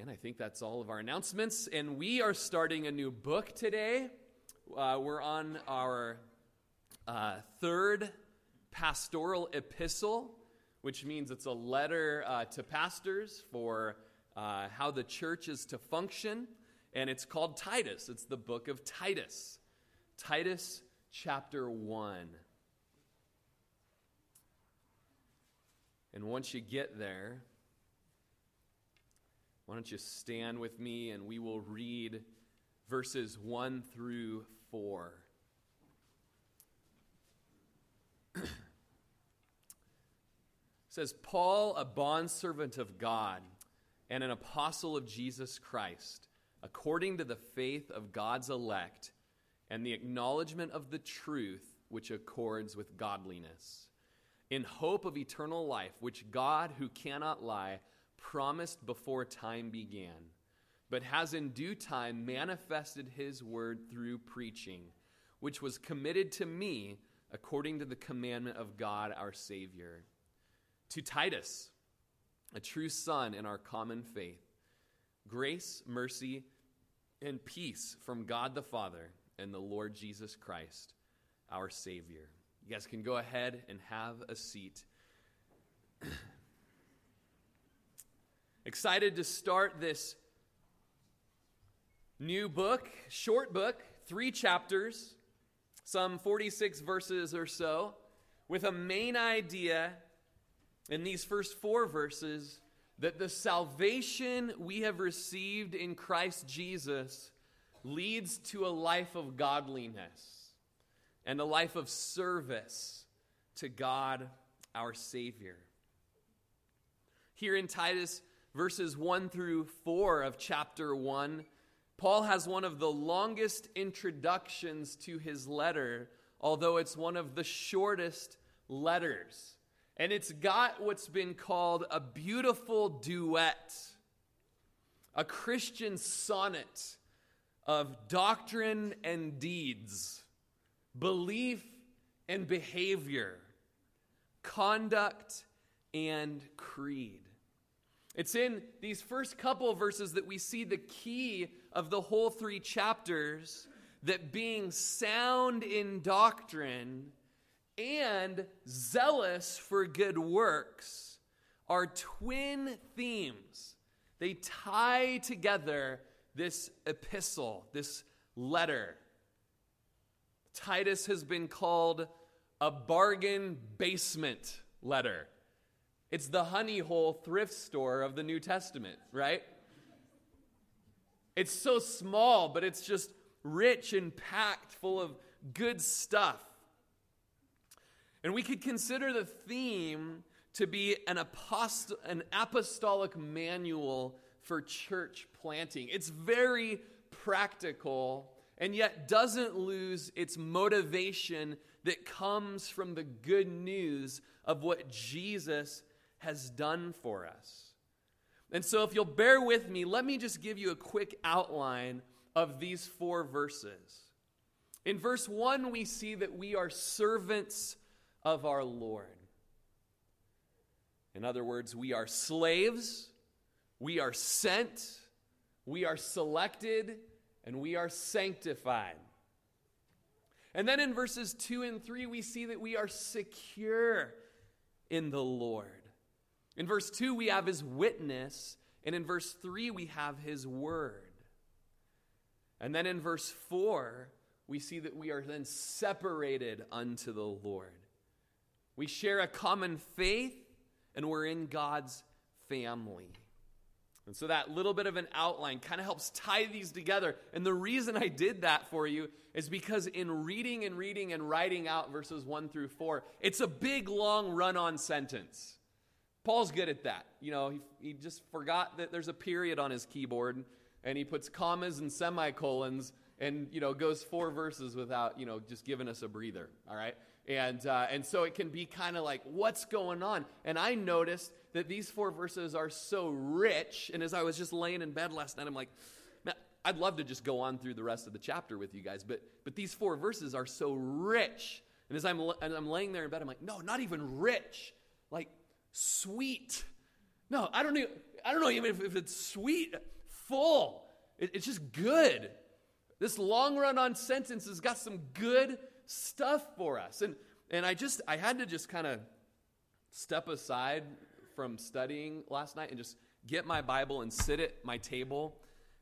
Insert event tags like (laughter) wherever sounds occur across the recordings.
And I think that's all of our announcements. And we are starting a new book today. Uh, we're on our uh, third pastoral epistle, which means it's a letter uh, to pastors for uh, how the church is to function. And it's called Titus. It's the book of Titus. Titus chapter 1. And once you get there, why don't you stand with me and we will read verses 1 through 4. (clears throat) says, Paul, a bondservant of God and an apostle of Jesus Christ, according to the faith of God's elect and the acknowledgement of the truth which accords with godliness, in hope of eternal life, which God, who cannot lie, promised before time began, but has in due time manifested his word through preaching, which was committed to me according to the commandment of God our Savior. To Titus, a true son in our common faith, grace, mercy, and peace from God the Father and the Lord Jesus Christ, our Savior. You guys can go ahead and have a seat. (clears throat) Excited to start this new book, short book, three chapters, some 46 verses or so, with a main idea in these first four verses that the salvation we have received in Christ Jesus leads to a life of godliness and a life of service to God our Savior. Here in Titus verses 1 through 4 of chapter 1, Paul has one of the longest introductions to his letter, although it's one of the shortest letters. And it's got what's been called a beautiful duet, a Christian sonnet of doctrine and deeds, belief and behavior, conduct and creed. It's in these first couple verses that we see the key of the whole three chapters that being sound in doctrine and zealous for good works are twin themes. They tie together this epistle, this letter. Titus has been called a bargain basement letter. It's the honey hole thrift store of the New Testament, right? It's so small, but it's just rich and packed full of good stuff. And we could consider the theme to be an, apost- an apostolic manual for church planting. It's very practical and yet doesn't lose its motivation that comes from the good news of what Jesus has done for us. And so, if you'll bear with me, let me just give you a quick outline of these four verses. In verse 1, we see that we are servants of our Lord. In other words, we are slaves, we are sent, we are selected, and we are sanctified. And then in verses 2 and 3, we see that we are secure in the Lord. In verse 2, we have his witness, and in verse 3, we have his word. And then in verse 4, we see that we are then separated unto the Lord. We share a common faith, and we're in God's family. And so that little bit of an outline kind of helps tie these together. And the reason I did that for you is because in reading and reading and writing out verses 1 through 4, it's a big, long run on sentence. Paul's good at that. You know, he, he just forgot that there's a period on his keyboard and he puts commas and semicolons and, you know, goes four verses without, you know, just giving us a breather. All right. And, uh, and so it can be kind of like, what's going on? And I noticed that these four verses are so rich. And as I was just laying in bed last night, I'm like, man, I'd love to just go on through the rest of the chapter with you guys, but, but these four verses are so rich. And as I'm, and I'm laying there in bed, I'm like, no, not even rich. Like, sweet. No, I don't even, I don't know even if, if it's sweet, full. It, it's just good. This long run on sentence has got some good stuff for us. And, and I just, I had to just kind of step aside from studying last night and just get my Bible and sit at my table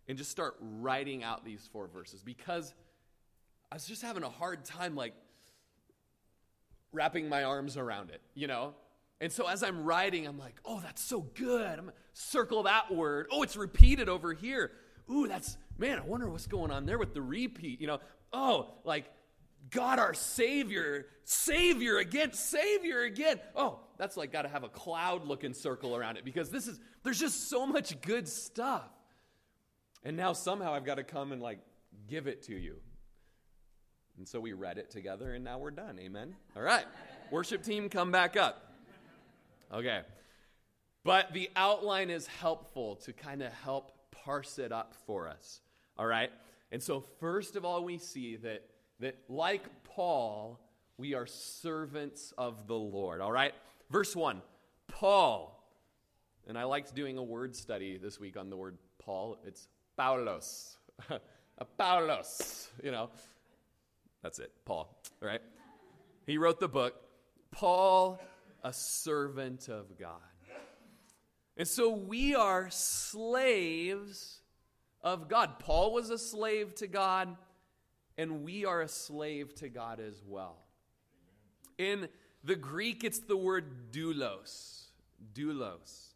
and just start writing out these four verses because I was just having a hard time, like, wrapping my arms around it, you know? And so as I'm writing, I'm like, oh, that's so good. I'm gonna circle that word. Oh, it's repeated over here. Ooh, that's, man, I wonder what's going on there with the repeat, you know? Oh, like, God our Savior, Savior again, Savior again. Oh, that's like got to have a cloud looking circle around it because this is, there's just so much good stuff. And now somehow I've got to come and like give it to you. And so we read it together and now we're done. Amen. All right. Worship team, come back up. Okay. But the outline is helpful to kind of help parse it up for us. All right. And so, first of all, we see that, that like Paul, we are servants of the Lord. All right. Verse 1 Paul. And I liked doing a word study this week on the word Paul. It's Paulos. (laughs) Paulos, you know. That's it, Paul, All right? He wrote the book, Paul, a servant of God. And so we are slaves of God. Paul was a slave to God, and we are a slave to God as well. In the Greek, it's the word doulos. Doulos.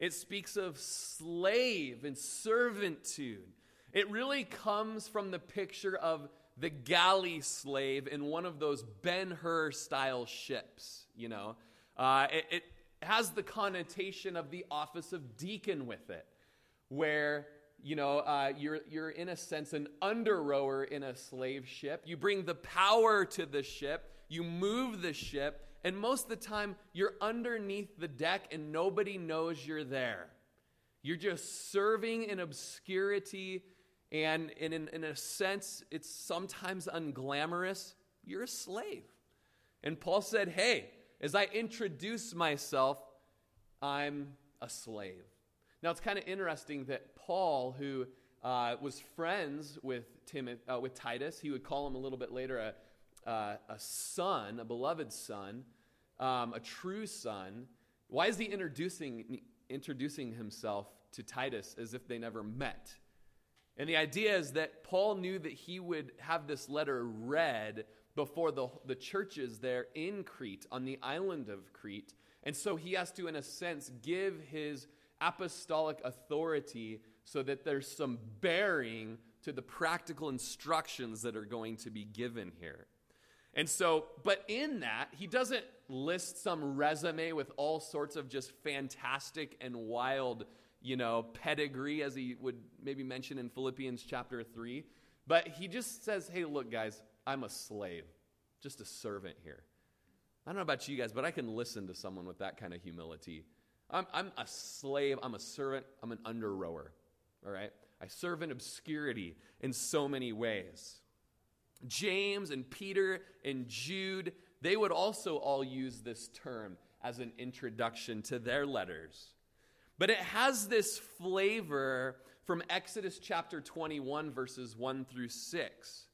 It speaks of slave and servitude. It really comes from the picture of the galley slave in one of those Ben Hur style ships, you know. Uh, it, it has the connotation of the office of deacon with it, where you know, uh, you're, you're in a sense an under rower in a slave ship. You bring the power to the ship, you move the ship, and most of the time you're underneath the deck and nobody knows you're there. You're just serving in obscurity, and in, in, in a sense, it's sometimes unglamorous. You're a slave. And Paul said, Hey, as I introduce myself, I'm a slave. Now, it's kind of interesting that Paul, who uh, was friends with, Timothy, uh, with Titus, he would call him a little bit later a, uh, a son, a beloved son, um, a true son, why is he introducing, introducing himself to Titus as if they never met? And the idea is that Paul knew that he would have this letter read before the, the churches there in Crete, on the island of Crete. And so he has to, in a sense, give his apostolic authority so that there's some bearing to the practical instructions that are going to be given here. And so, but in that, he doesn't list some resume with all sorts of just fantastic and wild, you know, pedigree, as he would maybe mention in Philippians chapter 3. But he just says, hey, look, guys, I'm a slave, just a servant here. I don't know about you guys, but I can listen to someone with that kind of humility. I'm, I'm a slave, I'm a servant, I'm an under rower, all right? I serve in obscurity in so many ways. James and Peter and Jude, they would also all use this term as an introduction to their letters. But it has this flavor from Exodus chapter 21, verses 1 through 6.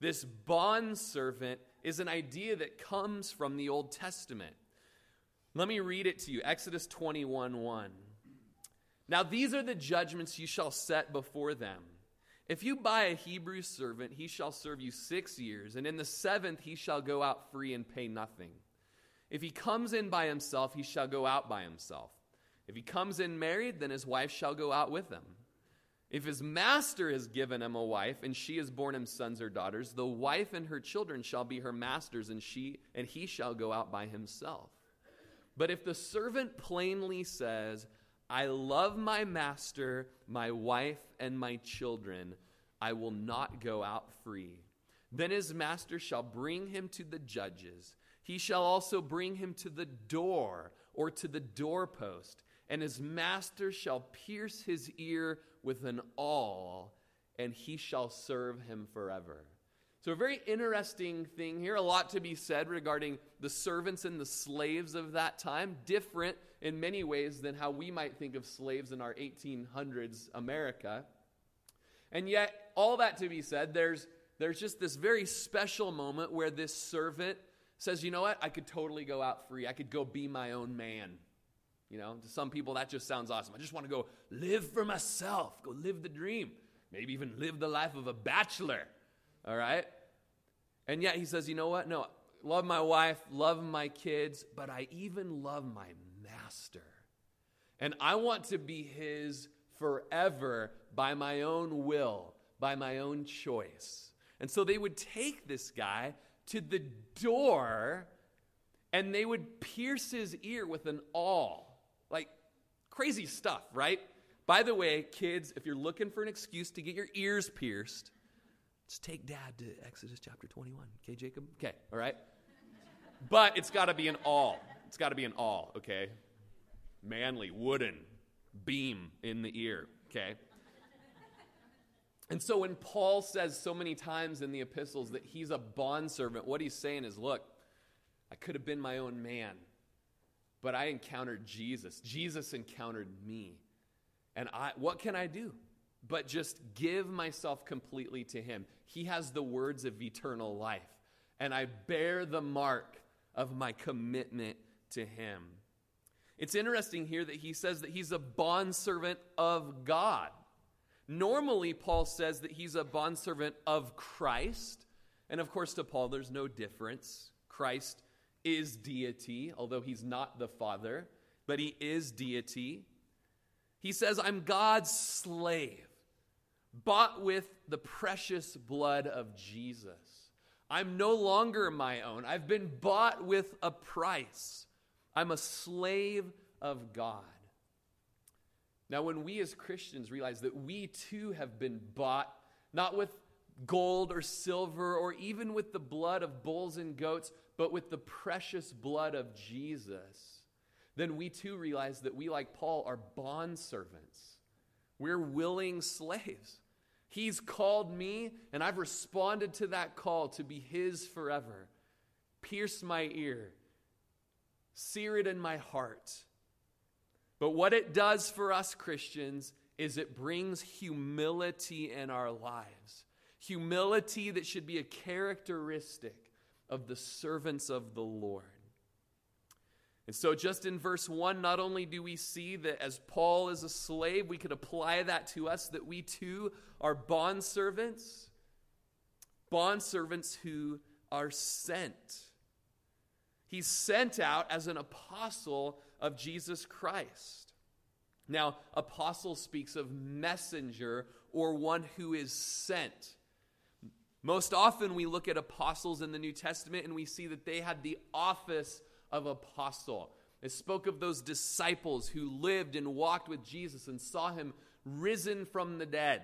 This bond servant is an idea that comes from the Old Testament. Let me read it to you Exodus 21 1. Now, these are the judgments you shall set before them. If you buy a Hebrew servant, he shall serve you six years, and in the seventh he shall go out free and pay nothing. If he comes in by himself, he shall go out by himself. If he comes in married, then his wife shall go out with him. If his master has given him a wife, and she has borne him sons or daughters, the wife and her children shall be her masters, and she and he shall go out by himself. But if the servant plainly says, I love my master, my wife, and my children. I will not go out free. Then his master shall bring him to the judges. He shall also bring him to the door or to the doorpost, and his master shall pierce his ear with an awl, and he shall serve him forever. So, a very interesting thing here, a lot to be said regarding the servants and the slaves of that time, different in many ways than how we might think of slaves in our 1800s America. And yet, all that to be said, there's, there's just this very special moment where this servant says, You know what? I could totally go out free. I could go be my own man. You know, to some people, that just sounds awesome. I just want to go live for myself, go live the dream, maybe even live the life of a bachelor. All right? And yet he says, you know what? No, love my wife, love my kids, but I even love my master. And I want to be his forever by my own will, by my own choice. And so they would take this guy to the door and they would pierce his ear with an awl. Like crazy stuff, right? By the way, kids, if you're looking for an excuse to get your ears pierced, just take dad to Exodus chapter 21. Okay, Jacob? Okay, all right? But it's got to be an awl. It's got to be an awl, okay? Manly, wooden, beam in the ear, okay? And so when Paul says so many times in the epistles that he's a bondservant, what he's saying is look, I could have been my own man, but I encountered Jesus. Jesus encountered me. And I, what can I do? but just give myself completely to Him. He has the words of eternal life, and I bear the mark of my commitment to Him. It's interesting here that he says that he's a bondservant of God. Normally, Paul says that he's a bondservant of Christ. And of course, to Paul, there's no difference. Christ is deity, although he's not the Father, but he is deity. He says, I'm God's slave bought with the precious blood of Jesus. I'm no longer my own. I've been bought with a price. I'm a slave of God. Now, when we as Christians realize that we too have been bought, not with gold or silver or even with the blood of bulls and goats, but with the precious blood of Jesus, then we too realize that we, like Paul, are bond servants. We're willing slaves. He's called me, and I've responded to that call to be His forever. Pierce my ear, sear it in my heart. But what it does for us Christians is it brings humility in our lives. Humility that should be a characteristic of the servants of the Lord. And so, just in verse 1, not only do we see that as Paul is a slave, we could apply that to us, that we too are bondservants, bondservants who are sent. He's sent out as an apostle of Jesus Christ. Now, apostle speaks of messenger or one who is sent. Most often, we look at apostles in the New Testament and we see that they had the office of apostle. It spoke of those disciples who lived and walked with Jesus and saw him risen from the dead.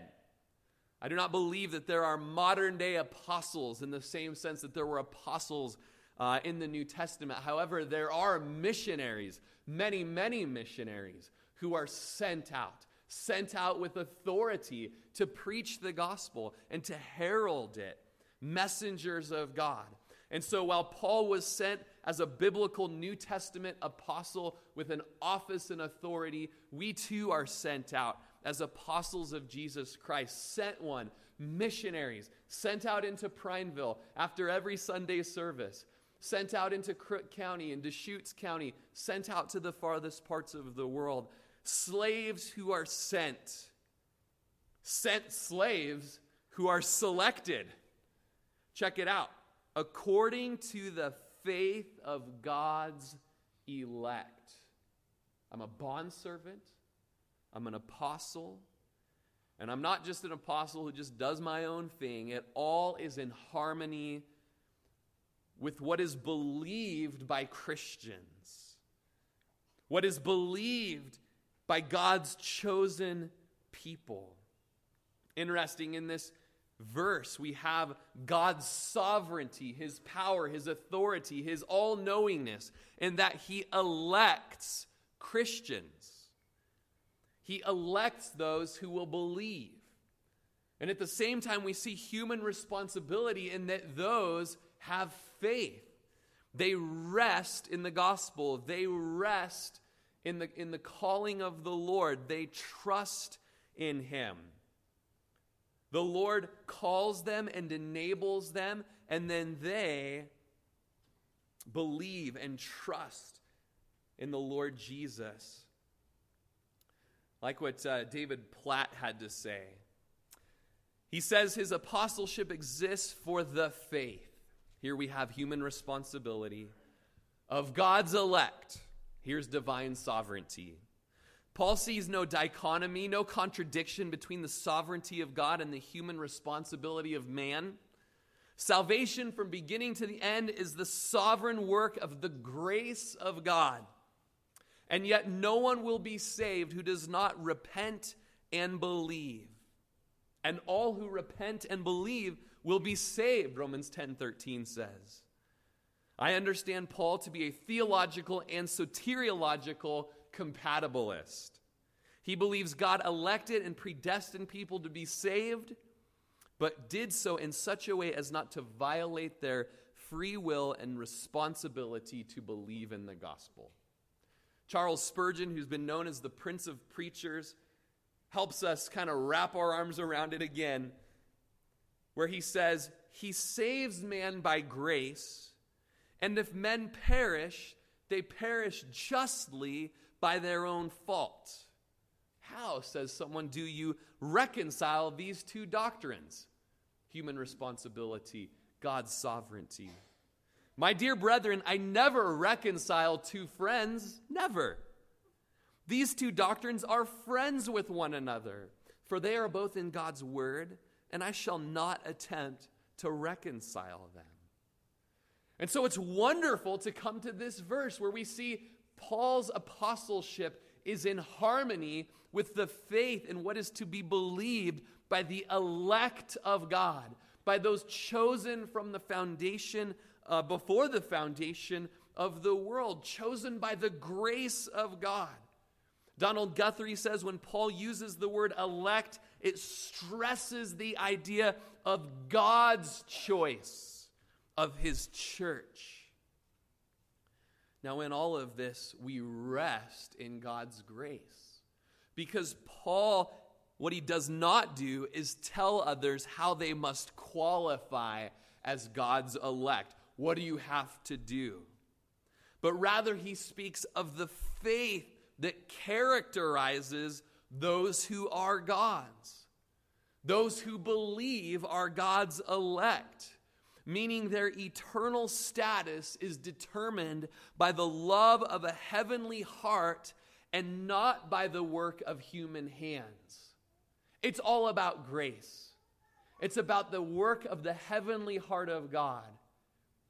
I do not believe that there are modern day apostles in the same sense that there were apostles uh, in the New Testament. However, there are missionaries, many, many missionaries, who are sent out, sent out with authority to preach the gospel and to herald it, messengers of God. And so while Paul was sent as a biblical New Testament apostle with an office and authority, we too are sent out as apostles of Jesus Christ, sent one, missionaries, sent out into Prineville after every Sunday service, sent out into Crook County and Deschutes County, sent out to the farthest parts of the world, slaves who are sent, sent slaves who are selected. Check it out. According to the faith of God's elect. I'm a bondservant, I'm an apostle, and I'm not just an apostle who just does my own thing. It all is in harmony with what is believed by Christians, what is believed by God's chosen people. Interesting in this verse, we have God's sovereignty, his power, his authority, his all knowingness, and that he elects Christians. He elects those who will believe. And at the same time, we see human responsibility in that those have faith. They rest in the gospel, they rest in the, in the calling of the Lord, they trust in Him. The Lord calls them and enables them, and then they believe and trust in the Lord Jesus. Like what uh, David Platt had to say. He says his apostleship exists for the faith. Here we have human responsibility of God's elect. Here's divine sovereignty. Paul sees no dichotomy, no contradiction between the sovereignty of God and the human responsibility of man. Salvation from beginning to the end is the sovereign work of the grace of God. And yet, no one will be saved who does not repent and believe. And all who repent and believe will be saved, Romans 10 13 says. I understand Paul to be a theological and soteriological compatibilist. He believes God elected and predestined people to be saved, but did so in such a way as not to violate their free will and responsibility to believe in the gospel. Charles Spurgeon, who's been known as the Prince of Preachers, helps us kind of wrap our arms around it again, where he says, He saves man by grace, and if men perish, they perish justly by their own fault. How, says someone, do you reconcile these two doctrines? Human responsibility, God's sovereignty. My dear brethren, I never reconcile two friends, never. These two doctrines are friends with one another, for they are both in God's word, and I shall not attempt to reconcile them. And so it's wonderful to come to this verse where we see Paul's apostleship is in harmony with the faith in what is to be believed by the elect of God, by those chosen from the foundation uh, before the foundation of the world, chosen by the grace of God. Donald Guthrie says when Paul uses the word elect, it stresses the idea of God's choice of his church. Now, in all of this, we rest in God's grace. Because Paul, what he does not do is tell others how they must qualify as God's elect. What do you have to do? But rather, he speaks of the faith that characterizes those who are God's, those who believe are God's elect, meaning their eternal status is determined by the love of a heavenly heart and not by the work of human hands. It's all about grace. It's about the work of the heavenly heart of God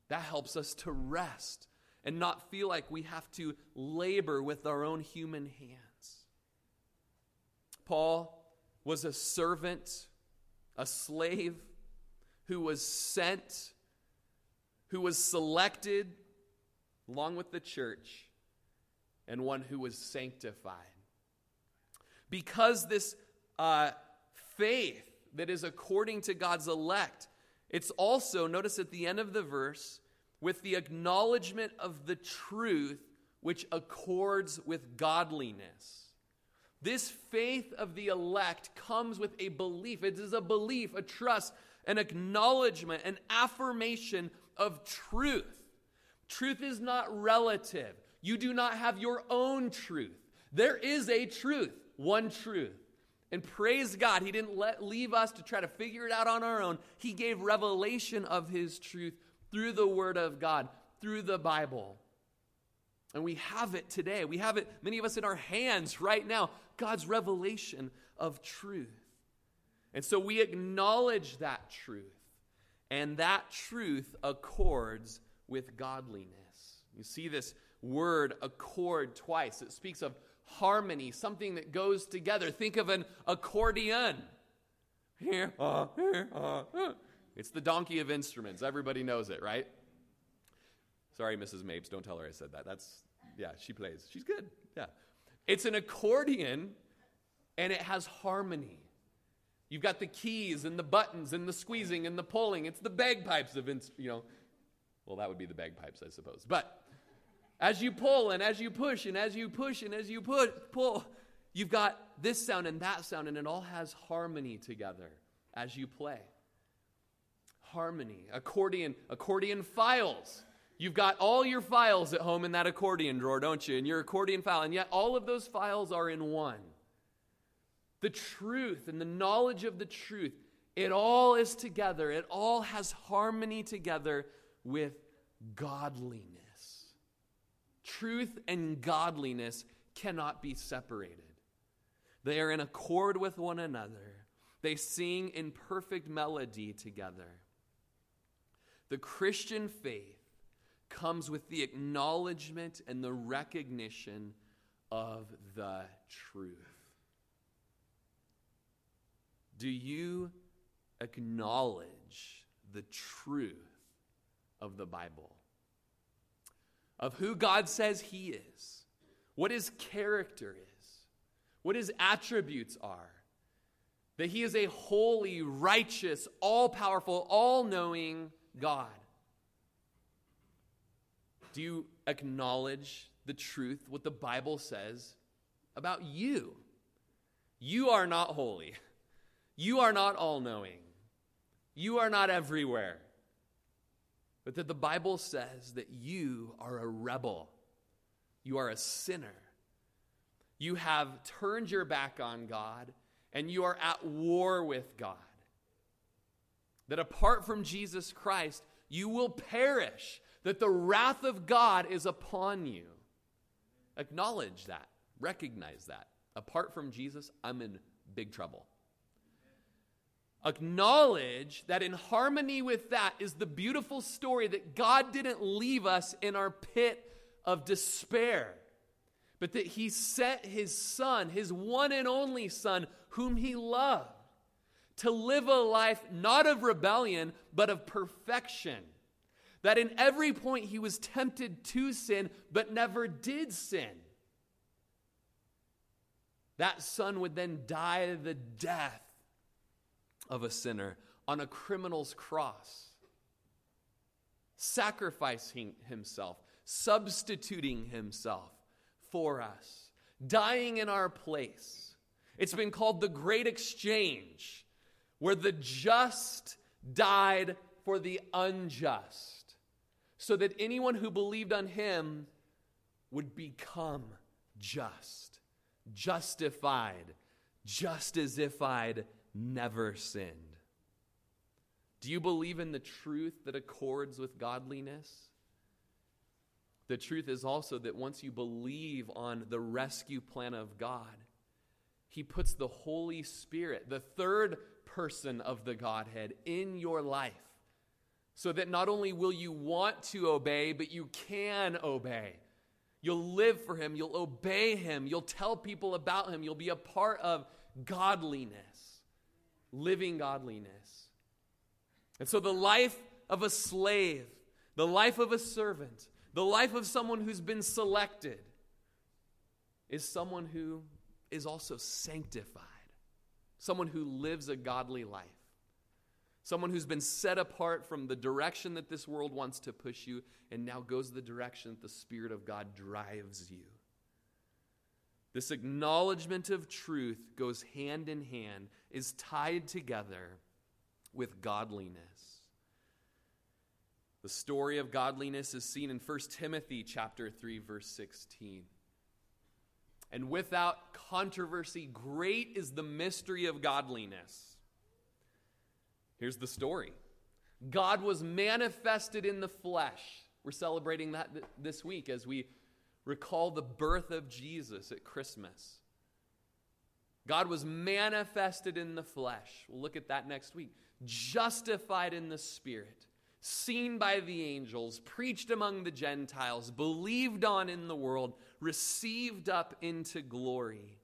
that helps us to rest and not feel like we have to labor with our own human hands. Paul was a servant, a slave who was sent, who was selected along with the church, and one who was sanctified. Because this uh, faith that is according to God's elect it's also, notice at the end of the verse, with the acknowledgement of the truth which accords with godliness. This faith of the elect comes with a belief. It is a belief, a trust, an acknowledgement, an affirmation of truth. Truth is not relative. You do not have your own truth. There is a truth, one truth. And praise God, He didn't let, leave us to try to figure it out on our own. He gave revelation of His truth through the Word of God, through the Bible. And we have it today. We have it, many of us, in our hands right now God's revelation of truth. And so we acknowledge that truth, and that truth accords with godliness. You see this word accord twice. It speaks of harmony, something that goes together. Think of an accordion. Here, uh, here, uh, uh. It's the donkey of instruments. Everybody knows it, right? Sorry, Mrs. Mapes, don't tell her I said that. That's, yeah, she plays. She's good. Yeah. It's an accordion and it has harmony. You've got the keys and the buttons and the squeezing and the pulling. It's the bagpipes of, you know, well, that would be the bagpipes, I suppose. But as you pull and as you push and as you push and as you put, pull, you've got this sound and that sound, and it all has harmony together as you play. Harmony, accordion, accordion files. You've got all your files at home in that accordion drawer, don't you? In your accordion file, and yet all of those files are in one the truth and the knowledge of the truth, it all is together. It all has harmony together with godliness. Truth and godliness cannot be separated. They are in accord with one another. They sing in perfect melody together. The Christian faith comes with the acknowledgement and the recognition of the truth. Do you acknowledge the truth of the Bible? Of who God says He is, what His character is, what His attributes are. That He is a holy, righteous, all powerful, all knowing God. Do you acknowledge the truth, what the Bible says about you? You are not holy. (laughs) You are not all knowing, you are not everywhere. But that the Bible says that you are a rebel, you are a sinner. You have turned your back on God, and you are at war with God. That apart from Jesus Christ, you will perish, that the wrath of God is upon you. Acknowledge that, recognize that. Apart from Jesus, I'm in big trouble acknowledge that in harmony with that is the beautiful story that God didn't leave us in our pit of despair, but that He sent His Son, His one and only Son, whom He loved, to live a life not of rebellion, but of perfection. That in every point He was tempted to sin, but never did sin. That Son would then die the death of a sinner on a criminal's cross, sacrificing himself, substituting himself for us, dying in our place. It's been called the Great Exchange, where the just died for the unjust, so that anyone who believed on him would become just, justified, just as if I'd never sinned. Do you believe in the truth that accords with godliness? The truth is also that once you believe on the rescue plan of God, He puts the Holy Spirit, the third person of the Godhead, in your life. So that not only will you want to obey, but you can obey. You'll live for Him, you'll obey Him, you'll tell people about Him, you'll be a part of godliness living godliness. And so the life of a slave, the life of a servant, the life of someone who's been selected is someone who is also sanctified, someone who lives a godly life, someone who's been set apart from the direction that this world wants to push you and now goes the direction that the Spirit of God drives you. This acknowledgement of truth goes hand in hand, is tied together with godliness. The story of godliness is seen in 1 Timothy chapter 3 verse 16. And without controversy, great is the mystery of godliness. Here's the story. God was manifested in the flesh. We're celebrating that th- this week as we recall the birth of Jesus at Christmas. God was manifested in the flesh. We'll look at that next week. Justified in the Spirit, seen by the angels, preached among the Gentiles, believed on in the world, received up into glory.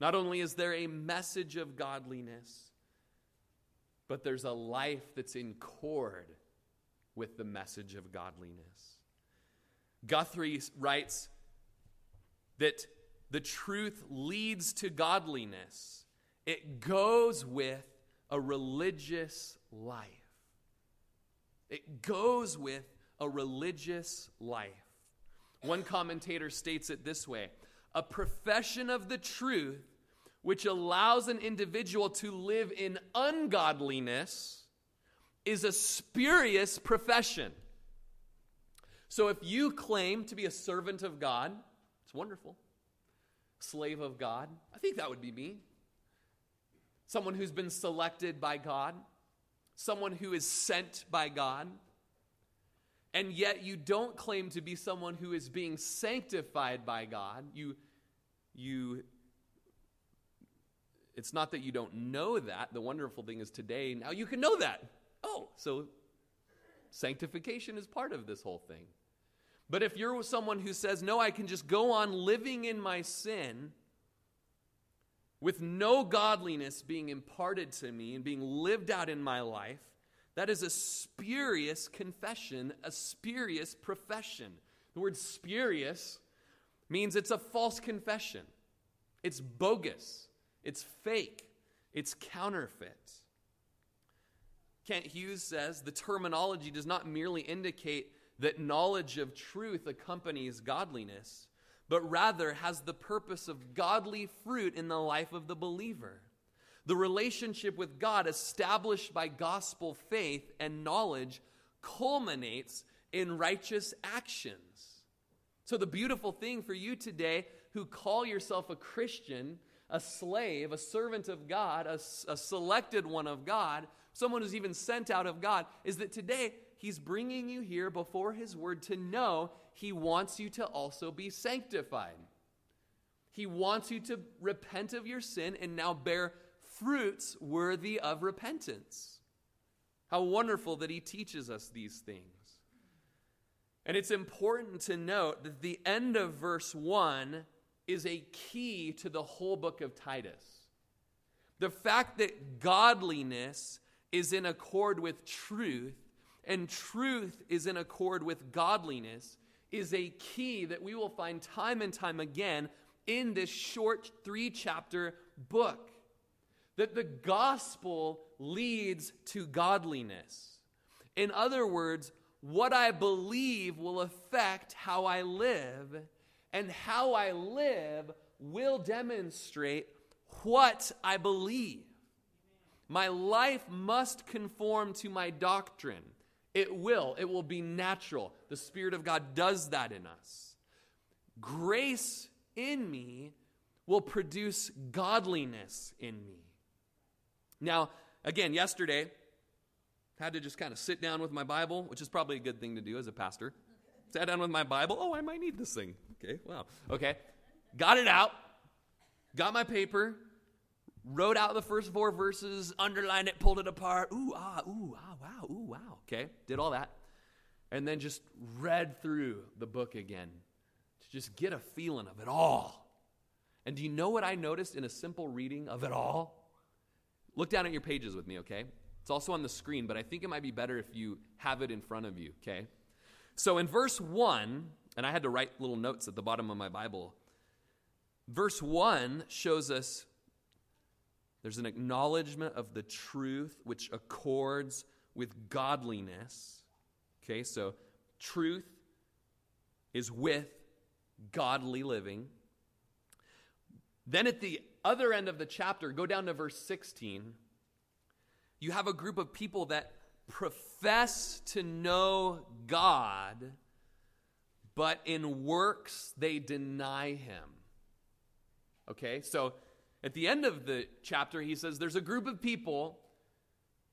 Not only is there a message of godliness, but there's a life that's in accord with the message of godliness. Guthrie writes that the truth leads to godliness, it goes with a religious life. It goes with a religious life. One commentator states it this way a profession of the truth which allows an individual to live in ungodliness is a spurious profession. So if you claim to be a servant of God, it's wonderful. Slave of God, I think that would be me. Someone who's been selected by God, someone who is sent by God and yet you don't claim to be someone who is being sanctified by God. You, you, it's not that you don't know that. The wonderful thing is today, now you can know that. Oh, so sanctification is part of this whole thing. But if you're someone who says, no, I can just go on living in my sin with no godliness being imparted to me and being lived out in my life, that is a spurious confession, a spurious profession. The word spurious means it's a false confession, it's bogus, it's fake, it's counterfeit. Kent Hughes says the terminology does not merely indicate that knowledge of truth accompanies godliness, but rather has the purpose of godly fruit in the life of the believer. The relationship with God, established by gospel faith and knowledge, culminates in righteous actions. So, the beautiful thing for you today who call yourself a Christian, a slave, a servant of God, a, a, selected one of God, someone who's even sent out of God, is that today He's bringing you here before His Word to know He wants you to also be sanctified. He wants you to repent of your sin and now bear fruits worthy of repentance. How wonderful that he teaches us these things. And it's important to note that the end of verse 1 is a key to the whole book of Titus. The fact that godliness is in accord with truth and truth is in accord with godliness is a key that we will find time and time again in this short three chapter book that the gospel leads to godliness. In other words, what I believe will affect how I live, and how I live will demonstrate what I believe. My life must conform to my doctrine. It will. It will be natural. The Spirit of God does that in us. Grace in me will produce godliness in me. Now, again, yesterday, had to just kind of sit down with my Bible, which is probably a good thing to do as a pastor. Sat down with my Bible. Oh, I might need this thing. Okay, wow. Okay. Got it out, got my paper, wrote out the first four verses, underlined it, pulled it apart. Ooh, ah, ooh, ah, wow, ooh, wow. Okay, did all that. And then just read through the book again to just get a feeling of it all. And do you know what I noticed in a simple reading of it all? Look down at your pages with me, okay? It's also on the screen, but I think it might be better if you have it in front of you, okay? So in verse 1, and I had to write little notes at the bottom of my Bible, verse 1 shows us there's an acknowledgement of the truth which accords with godliness. Okay, so truth is with godly living. Then at the other end of the chapter, go down to verse 16. You have a group of people that profess to know God, but in works they deny him. Okay, so at the end of the chapter, he says there's a group of people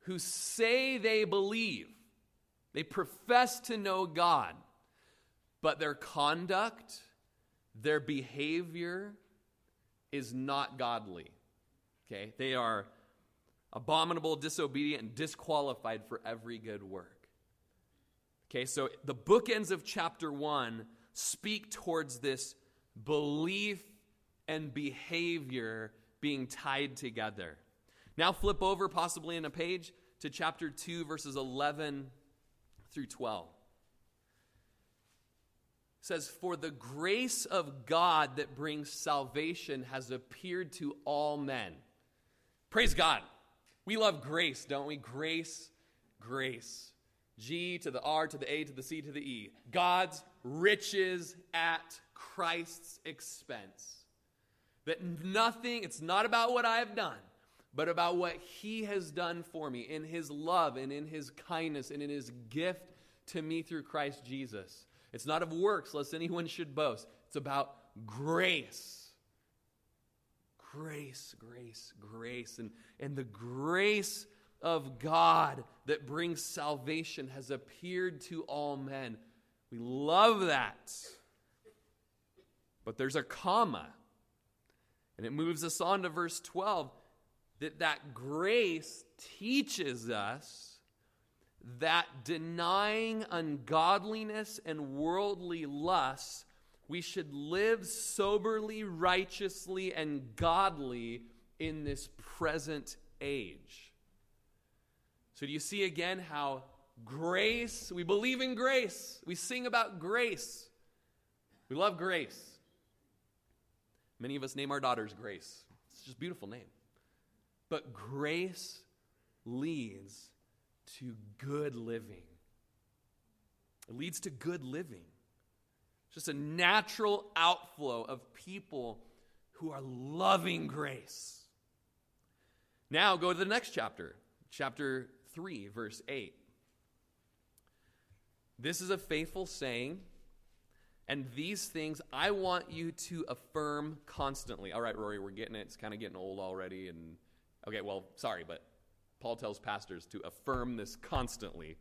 who say they believe, they profess to know God, but their conduct, their behavior, is not godly. Okay? They are abominable, disobedient, and disqualified for every good work. Okay, so the bookends of chapter 1 speak towards this belief and behavior being tied together. Now flip over, possibly in a page, to chapter 2, verses 11 through 12 says, For the grace of God that brings salvation has appeared to all men. Praise God. We love grace, don't we? Grace, grace. G to the R to the A to the C to the E. God's riches at Christ's expense. That nothing, it's not about what I have done, but about what He has done for me in His love and in His kindness and in His gift to me through Christ Jesus. It's not of works, lest anyone should boast. It's about grace. Grace, grace, grace. And, and the grace of God that brings salvation has appeared to all men. We love that. But there's a comma. And it moves us on to verse 12 that that grace teaches us that denying ungodliness and worldly lusts, we should live soberly, righteously, and godly in this present age. So, do you see again how grace, we believe in grace, we sing about grace, we love grace. Many of us name our daughters Grace. It's just a beautiful name. But grace leads to good living. It leads to good living. It's just a natural outflow of people who are loving grace. Now go to the next chapter, chapter 3, verse 8. This is a faithful saying, and these things I want you to affirm constantly. All right, Rory, we're getting it. It's kind of getting old already. And okay, well, sorry, but Paul tells pastors to affirm this constantly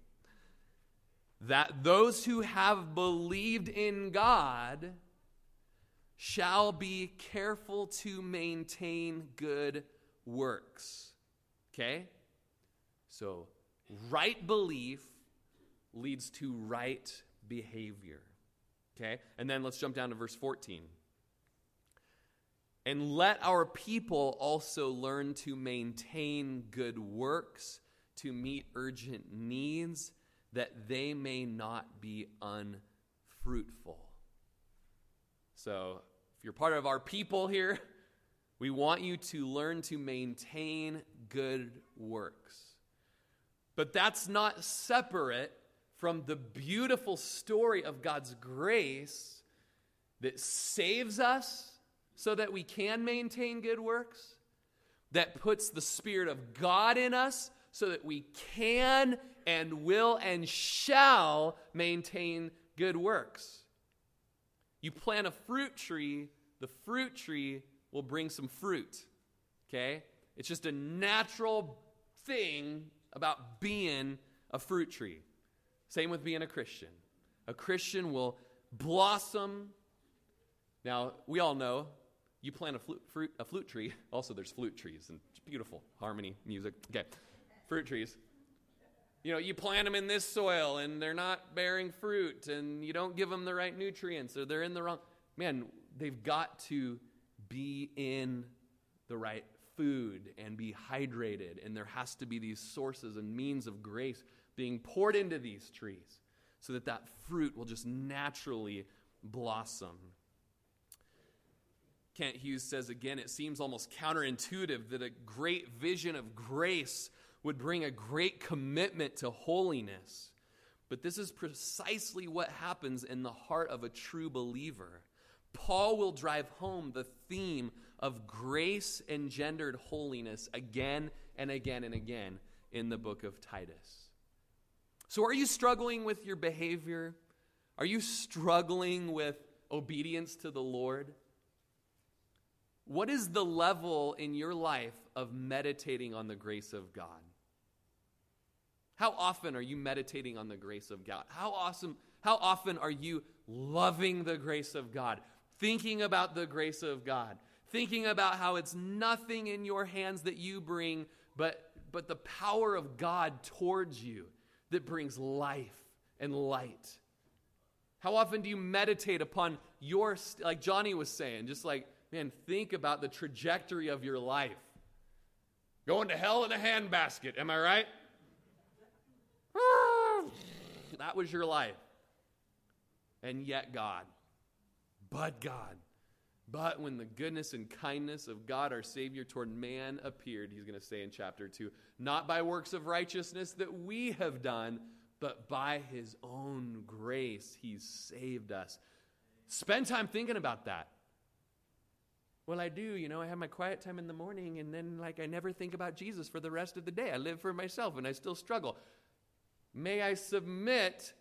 that those who have believed in God shall be careful to maintain good works. Okay? So, right belief leads to right behavior. Okay? And then let's jump down to verse 14. And let our people also learn to maintain good works, to meet urgent needs, that they may not be unfruitful. So, if you're part of our people here, (laughs) we want you to learn to maintain good works. But that's not separate from the beautiful story of God's grace that saves us so that we can maintain good works, that puts the Spirit of God in us so that we can and will and shall maintain good works. You plant a fruit tree, the fruit tree will bring some fruit. Okay? It's just a natural thing about being a fruit tree. Same with being a Christian. A Christian will blossom. Now, we all know you plant a flute, fruit, a flute tree. (laughs) Also, there's flute trees and beautiful harmony, music. Okay, fruit trees. You know, you plant them in this soil and they're not bearing fruit, and you don't give them the right nutrients, or they're in the wrong. Man, they've got to be in the right food and be hydrated, and there has to be these sources and means of grace being poured into these trees so that that fruit will just naturally blossom. Kent Hughes says again, it seems almost counterintuitive that a great vision of grace would bring a great commitment to holiness. But this is precisely what happens in the heart of a true believer. Paul will drive home the theme of grace engendered holiness again and again and again in the book of Titus. So, are you struggling with your behavior? Are you struggling with obedience to the Lord? What is the level in your life of meditating on the grace of God? How often are you meditating on the grace of God? How awesome how often are you loving the grace of God? Thinking about the grace of God? Thinking about how it's nothing in your hands that you bring but but the power of God towards you that brings life and light. How often do you meditate upon your like Johnny was saying, just like man, think about the trajectory of your life. Going to hell in a handbasket, am I right? Ah, that was your life. And yet, God, but God, But when the goodness and kindness of God our Savior toward man appeared, he's going to say in chapter 2, not by works of righteousness that we have done, but by his own grace he's saved us. Spend time thinking about that. Well, I do. You know, I have my quiet time in the morning, and then, like, I never think about Jesus for the rest of the day. I live for myself, and I still struggle. May I submit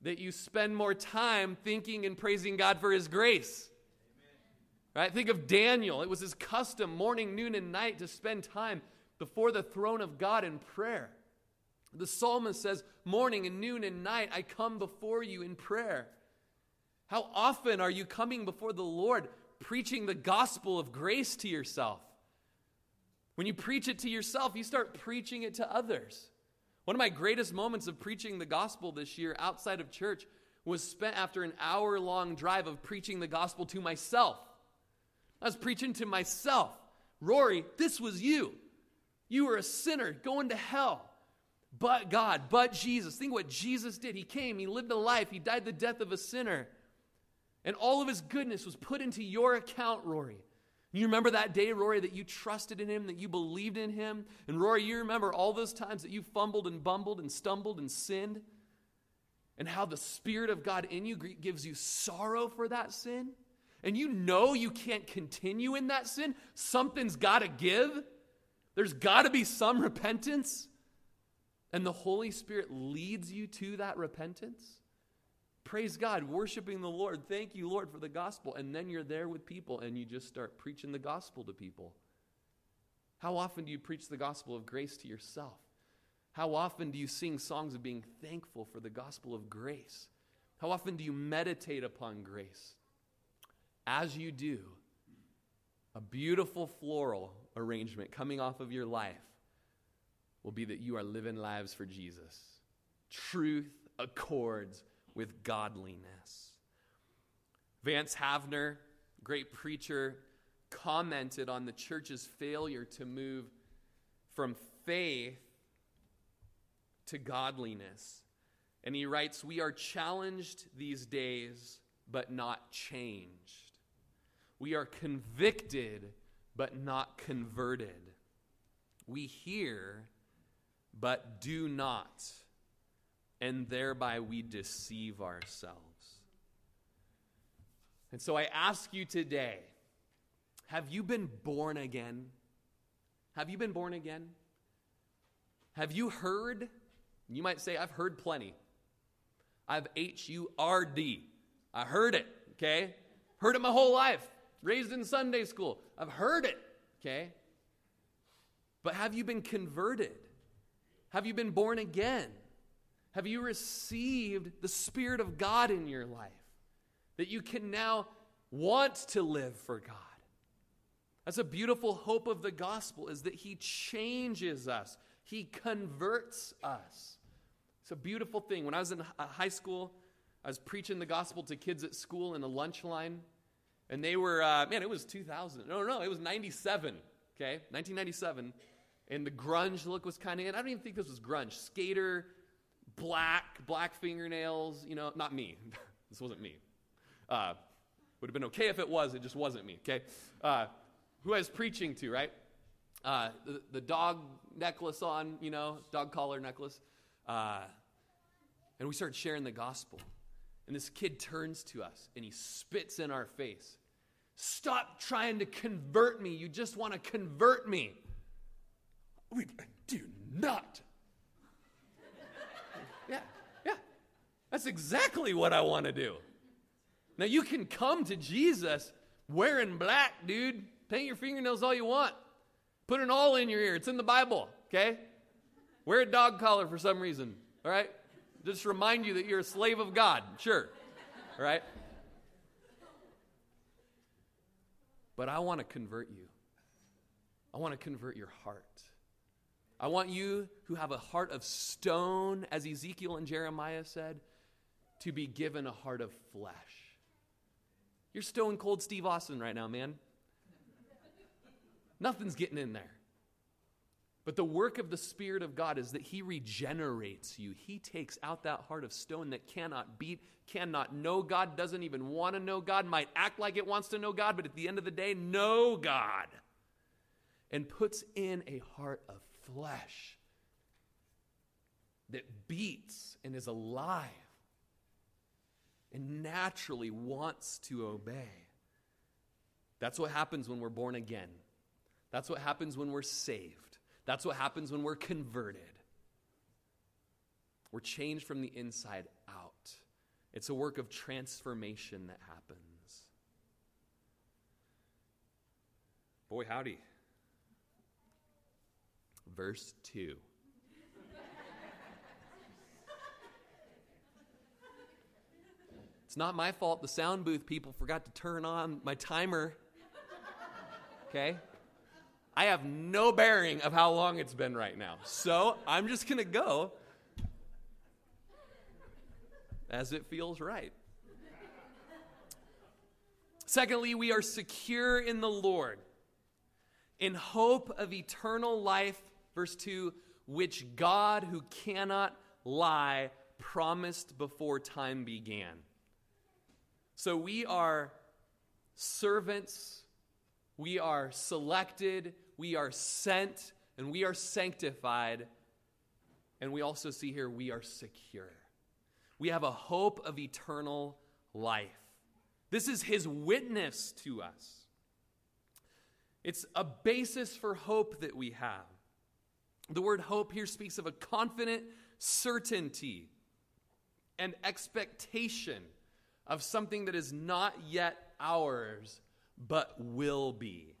that you spend more time thinking and praising God for His grace? Right? Think of Daniel. It was his custom, morning, noon, and night, to spend time before the throne of God in prayer. The psalmist says, Morning and noon and night, I come before you in prayer. How often are you coming before the Lord preaching the gospel of grace to yourself? When you preach it to yourself, you start preaching it to others. One of my greatest moments of preaching the gospel this year outside of church was spent after an hour long drive of preaching the gospel to myself. I was preaching to myself. Rory, this was you. You were a sinner going to hell. But God, but Jesus. Think what Jesus did. He came, He lived a life, He died the death of a sinner. And all of His goodness was put into your account, Rory. You remember that day, Rory, that you trusted in Him, that you believed in Him? And Rory, you remember all those times that you fumbled and bumbled and stumbled and sinned? And how the Spirit of God in you gives you sorrow for that sin? and you know you can't continue in that sin, something's got to give. There's got to be some repentance. And the Holy Spirit leads you to that repentance. Praise God, worshiping the Lord. Thank you, Lord, for the gospel. And then you're there with people and you just start preaching the gospel to people. How often do you preach the gospel of grace to yourself? How often do you sing songs of being thankful for the gospel of grace? How often do you meditate upon grace? as you do, a beautiful floral arrangement coming off of your life will be that you are living lives for Jesus. Truth accords with godliness. Vance Havner, great preacher, commented on the church's failure to move from faith to godliness. And he writes, We are challenged these days, but not changed. We are convicted, but not converted. We hear, but do not, and thereby we deceive ourselves. And so I ask you today have you been born again? Have you been born again? Have you heard? You might say, I've heard plenty. I've H U R D. I heard it, okay? Heard it my whole life raised in Sunday school. I've heard it, okay? But have you been converted? Have you been born again? Have you received the Spirit of God in your life? That you can now want to live for God. That's a beautiful hope of the gospel is that he changes us. He converts us. It's a beautiful thing. When I was in high school, I was preaching the gospel to kids at school in a lunch line. And they were, uh, man, it was 2000. No, no, it was 97, okay? 1997. And the grunge look was kind of in. I don't even think this was grunge. Skater, black, black fingernails, you know, not me. (laughs) this wasn't me. Uh, would have been okay if it was, it just wasn't me, okay? Uh, who I was preaching to, right? Uh, the, the, dog necklace on, you know, dog collar necklace. Uh, and we started sharing the gospel. And this kid turns to us and he spits in our face. Stop trying to convert me. You just want to convert me. We do not. yeah, yeah. That's exactly what I want to do. Now, you can come to Jesus wearing black, dude. Paint your fingernails all you want. Put an awl in your ear. It's in the Bible, okay? Wear a dog collar for some reason, all right? Just remind you that you're a slave of God, sure, all right? But I want to convert you. I want to convert your heart. I want you who have a heart of stone, as Ezekiel and Jeremiah said, to be given a heart of flesh. You're stone cold Steve Austin right now, man. Nothing's getting in there. But the work of the Spirit of God is that He regenerates you. He takes out that heart of stone that cannot beat, cannot know God, doesn't even want to know God, might act like it wants to know God, but at the end of the day, know God. And puts in a heart of flesh that beats and is alive and naturally wants to obey. That's what happens when we're born again. That's what happens when we're saved. That's what happens when we're converted. We're changed from the inside out. It's a work of transformation that happens. Boy, howdy. Verse 2. It's not my fault the sound booth people forgot to turn on my timer. Okay? I have no bearing of how long it's been right now. So I'm just going to go as it feels right. Secondly, we are secure in the Lord, in hope of eternal life, verse 2, which God, who cannot lie, promised before time began. So we are servants, we are selected, we are sent, and we are sanctified. And we also see here we are secure. We have a hope of eternal life. This is his witness to us. It's a basis for hope that we have. The word hope here speaks of a confident certainty and expectation of something that is not yet ours, but will be.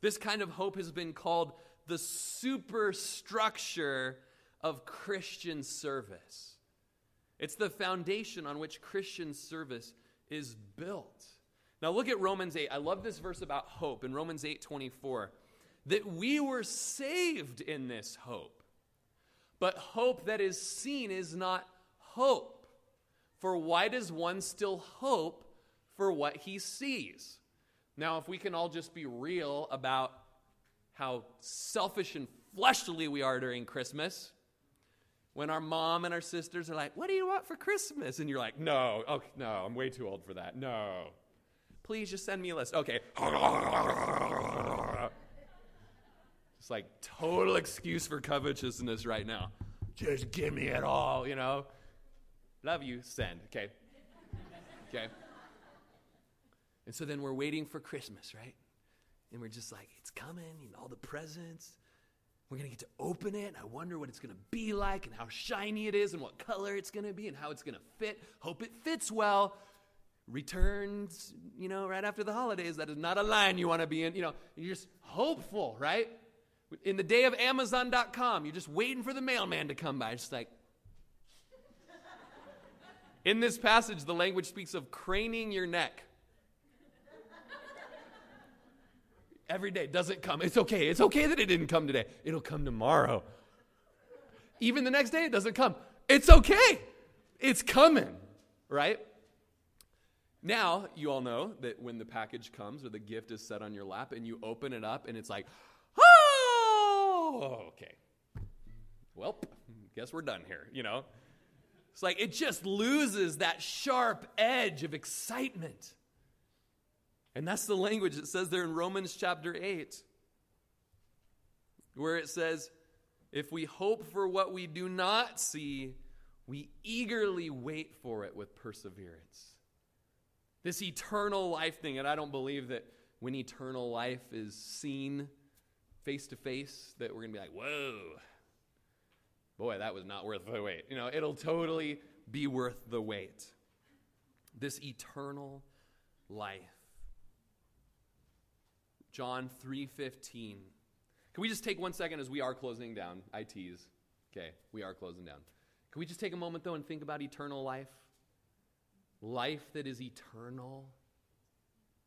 This kind of hope has been called the superstructure of Christian service. It's the foundation on which Christian service is built. Now look at Romans 8. I love this verse about hope in Romans 8 24. That we were saved in this hope. But hope that is seen is not hope. For why does one still hope for what he sees? Now, if we can all just be real about how selfish and fleshly we are during Christmas, when our mom and our sisters are like, What do you want for Christmas? And you're like, No, oh, no, I'm way too old for that. No. Please just send me a list. Okay. (laughs) Just like total excuse for covetousness right now. Just give me it all, you know? Love you, send. Okay. Okay. And so then we're waiting for Christmas, right? And we're just like, it's coming, know, all the presents. We're going to get to open it. I wonder what it's going to be like and how shiny it is and what color it's going to be and how it's going to fit. Hope it fits well. Returns, you know, right after the holidays. That is not a line you want to be in. You know, you're just hopeful, right? In the day of Amazon.com, you're just waiting for the mailman to come by. It's just like, in this passage, the language speaks of craning your neck. Every day doesn't come. It's okay. It's okay that it didn't come today. It'll come tomorrow. Even the next day, it doesn't come. It's okay. It's coming, right? Now, you all know that when the package comes or the gift is set on your lap and you open it up and it's like, oh, okay. Well, guess we're done here, you know? It's like it just loses that sharp edge of excitement. And that's the language it says there in Romans chapter 8, where it says, If we hope for what we do not see, we eagerly wait for it with perseverance. This eternal life thing, and I don't believe that when eternal life is seen face to face, that we're going to be like, whoa, boy, that was not worth the wait. You know, it'll totally be worth the wait. This eternal life. John 3:15. Can we just take one second as we are closing down? I tease. Okay, we are closing down. Can we just take a moment though and think about eternal life? Life that is eternal.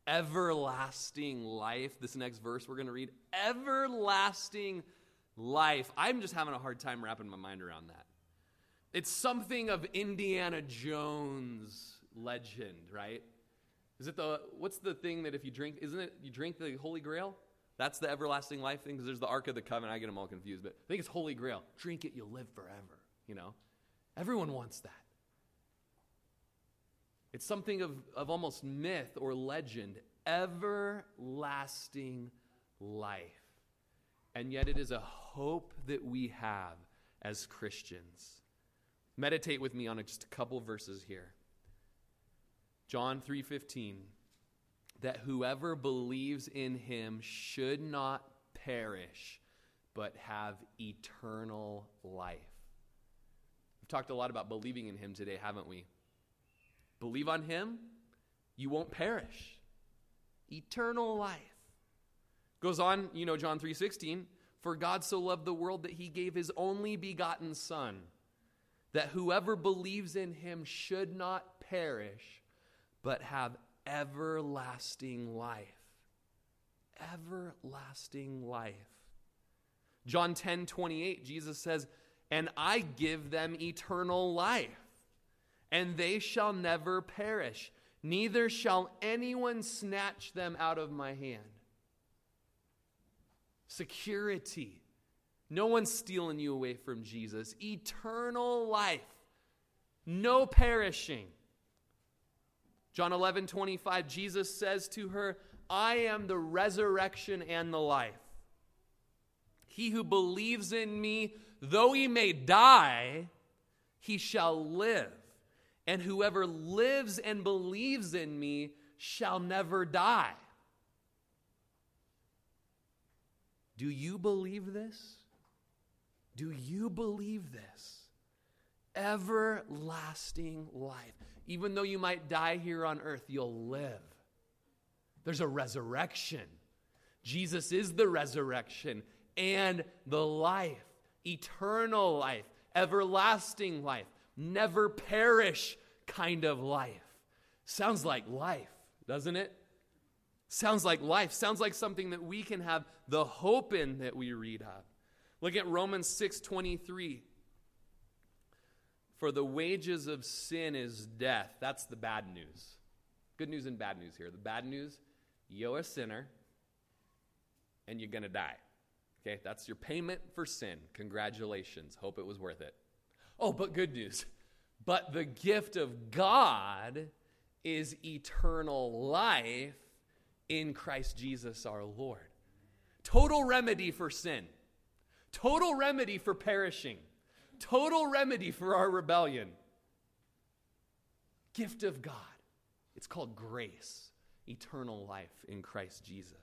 Everlasting life. This next verse we're going to read. Everlasting life. I'm just having a hard time wrapping my mind around that. It's something of Indiana Jones legend, right? Is it the what's the thing that if you drink, isn't it you drink the Holy Grail? That's the everlasting life thing because there's the Ark of the Covenant. I get them all confused, but I think it's Holy Grail. Drink it, you'll live forever. You know, everyone wants that. It's something of, of almost myth or legend, everlasting life. And yet it is a hope that we have as Christians. Meditate with me on just a couple verses here. John 3:15 that whoever believes in him should not perish but have eternal life. We've talked a lot about believing in him today, haven't we? Believe on him, you won't perish. Eternal life. Goes on, you know John 3:16, for God so loved the world that he gave his only begotten son that whoever believes in him should not perish but have everlasting life. Everlasting life. John 10 28, Jesus says, And I give them eternal life, and they shall never perish, neither shall anyone snatch them out of my hand. Security. No one's stealing you away from Jesus. Eternal life. No perishing. John 11, 25, Jesus says to her, I am the resurrection and the life. He who believes in me, though he may die, he shall live. And whoever lives and believes in me shall never die. Do you believe this? Do you believe this? Everlasting life. Even though you might die here on earth, you'll live. There's a resurrection. Jesus is the resurrection and the life, eternal life, everlasting life, never perish kind of life. Sounds like life, doesn't it? Sounds like life. Sounds like something that we can have the hope in that we read of. Look at Romans 6:23. For the wages of sin is death. That's the bad news. Good news and bad news here. The bad news, you're a sinner and you're going to die. Okay, that's your payment for sin. Congratulations. Hope it was worth it. Oh, but good news. But the gift of God is eternal life in Christ Jesus our Lord. Total remedy for sin, total remedy for perishing total remedy for our rebellion. Gift of God. It's called grace, eternal life in Christ Jesus.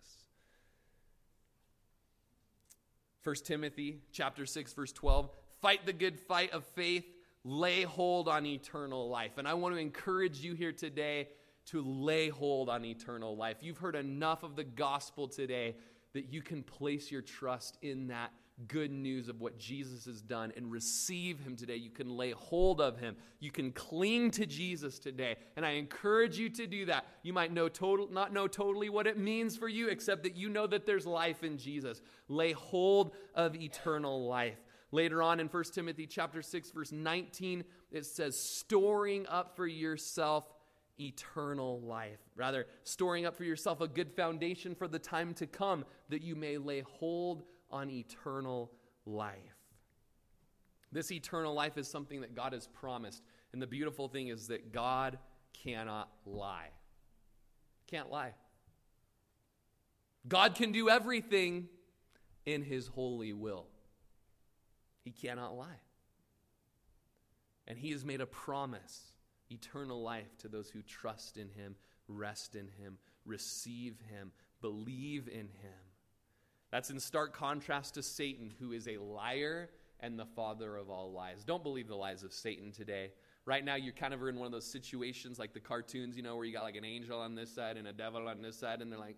1 Timothy chapter 6 verse 12, fight the good fight of faith, lay hold on eternal life. And I want to encourage you here today to lay hold on eternal life. You've heard enough of the gospel today that you can place your trust in that good news of what Jesus has done and receive him today. You can lay hold of him. You can cling to Jesus today. And I encourage you to do that. You might know total, not know totally what it means for you, except that you know that there's life in Jesus. Lay hold of eternal life. Later on in 1 Timothy chapter 6 verse 19 it says storing up for yourself eternal life. Rather, storing up for yourself a good foundation for the time to come that you may lay hold on eternal life. This eternal life is something that God has promised. And the beautiful thing is that God cannot lie. Can't lie. God can do everything in his holy will. He cannot lie. And he has made a promise eternal life to those who trust in him, rest in him, receive him, believe in him. That's in stark contrast to Satan, who is a liar and the father of all lies. Don't believe the lies of Satan today. Right now, you're kind of in one of those situations like the cartoons, you know, where you got like an angel on this side and a devil on this side, and they're like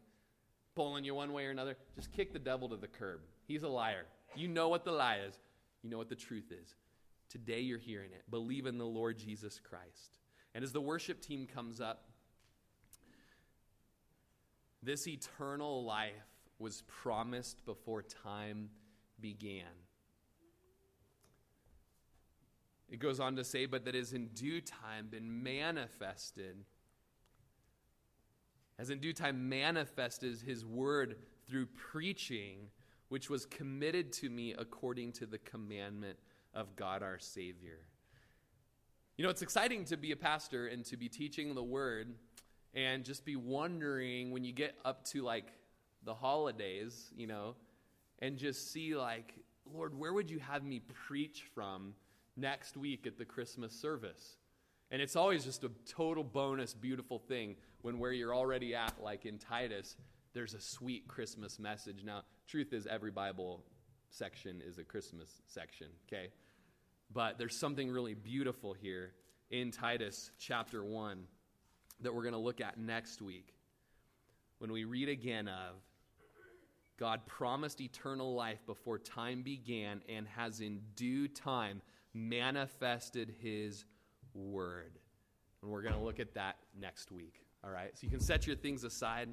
pulling you one way or another. Just kick the devil to the curb. He's a liar. You know what the lie is, you know what the truth is. Today, you're hearing it. Believe in the Lord Jesus Christ. And as the worship team comes up, this eternal life was promised before time began. It goes on to say, but that is in due time been manifested, has in due time manifested his word through preaching, which was committed to me according to the commandment of God our Savior. You know, it's exciting to be a pastor and to be teaching the word and just be wondering when you get up to like the holidays, you know, and just see like, Lord, where would you have me preach from next week at the Christmas service? And it's always just a total bonus, beautiful thing when where you're already at, like in Titus, there's a sweet Christmas message. Now, truth is, every Bible section is a Christmas section, okay? But there's something really beautiful here in Titus chapter 1 that we're going to look at next week when we read again of God promised eternal life before time began and has in due time manifested his word. And we're going to look at that next week. All right? So you can set your things aside.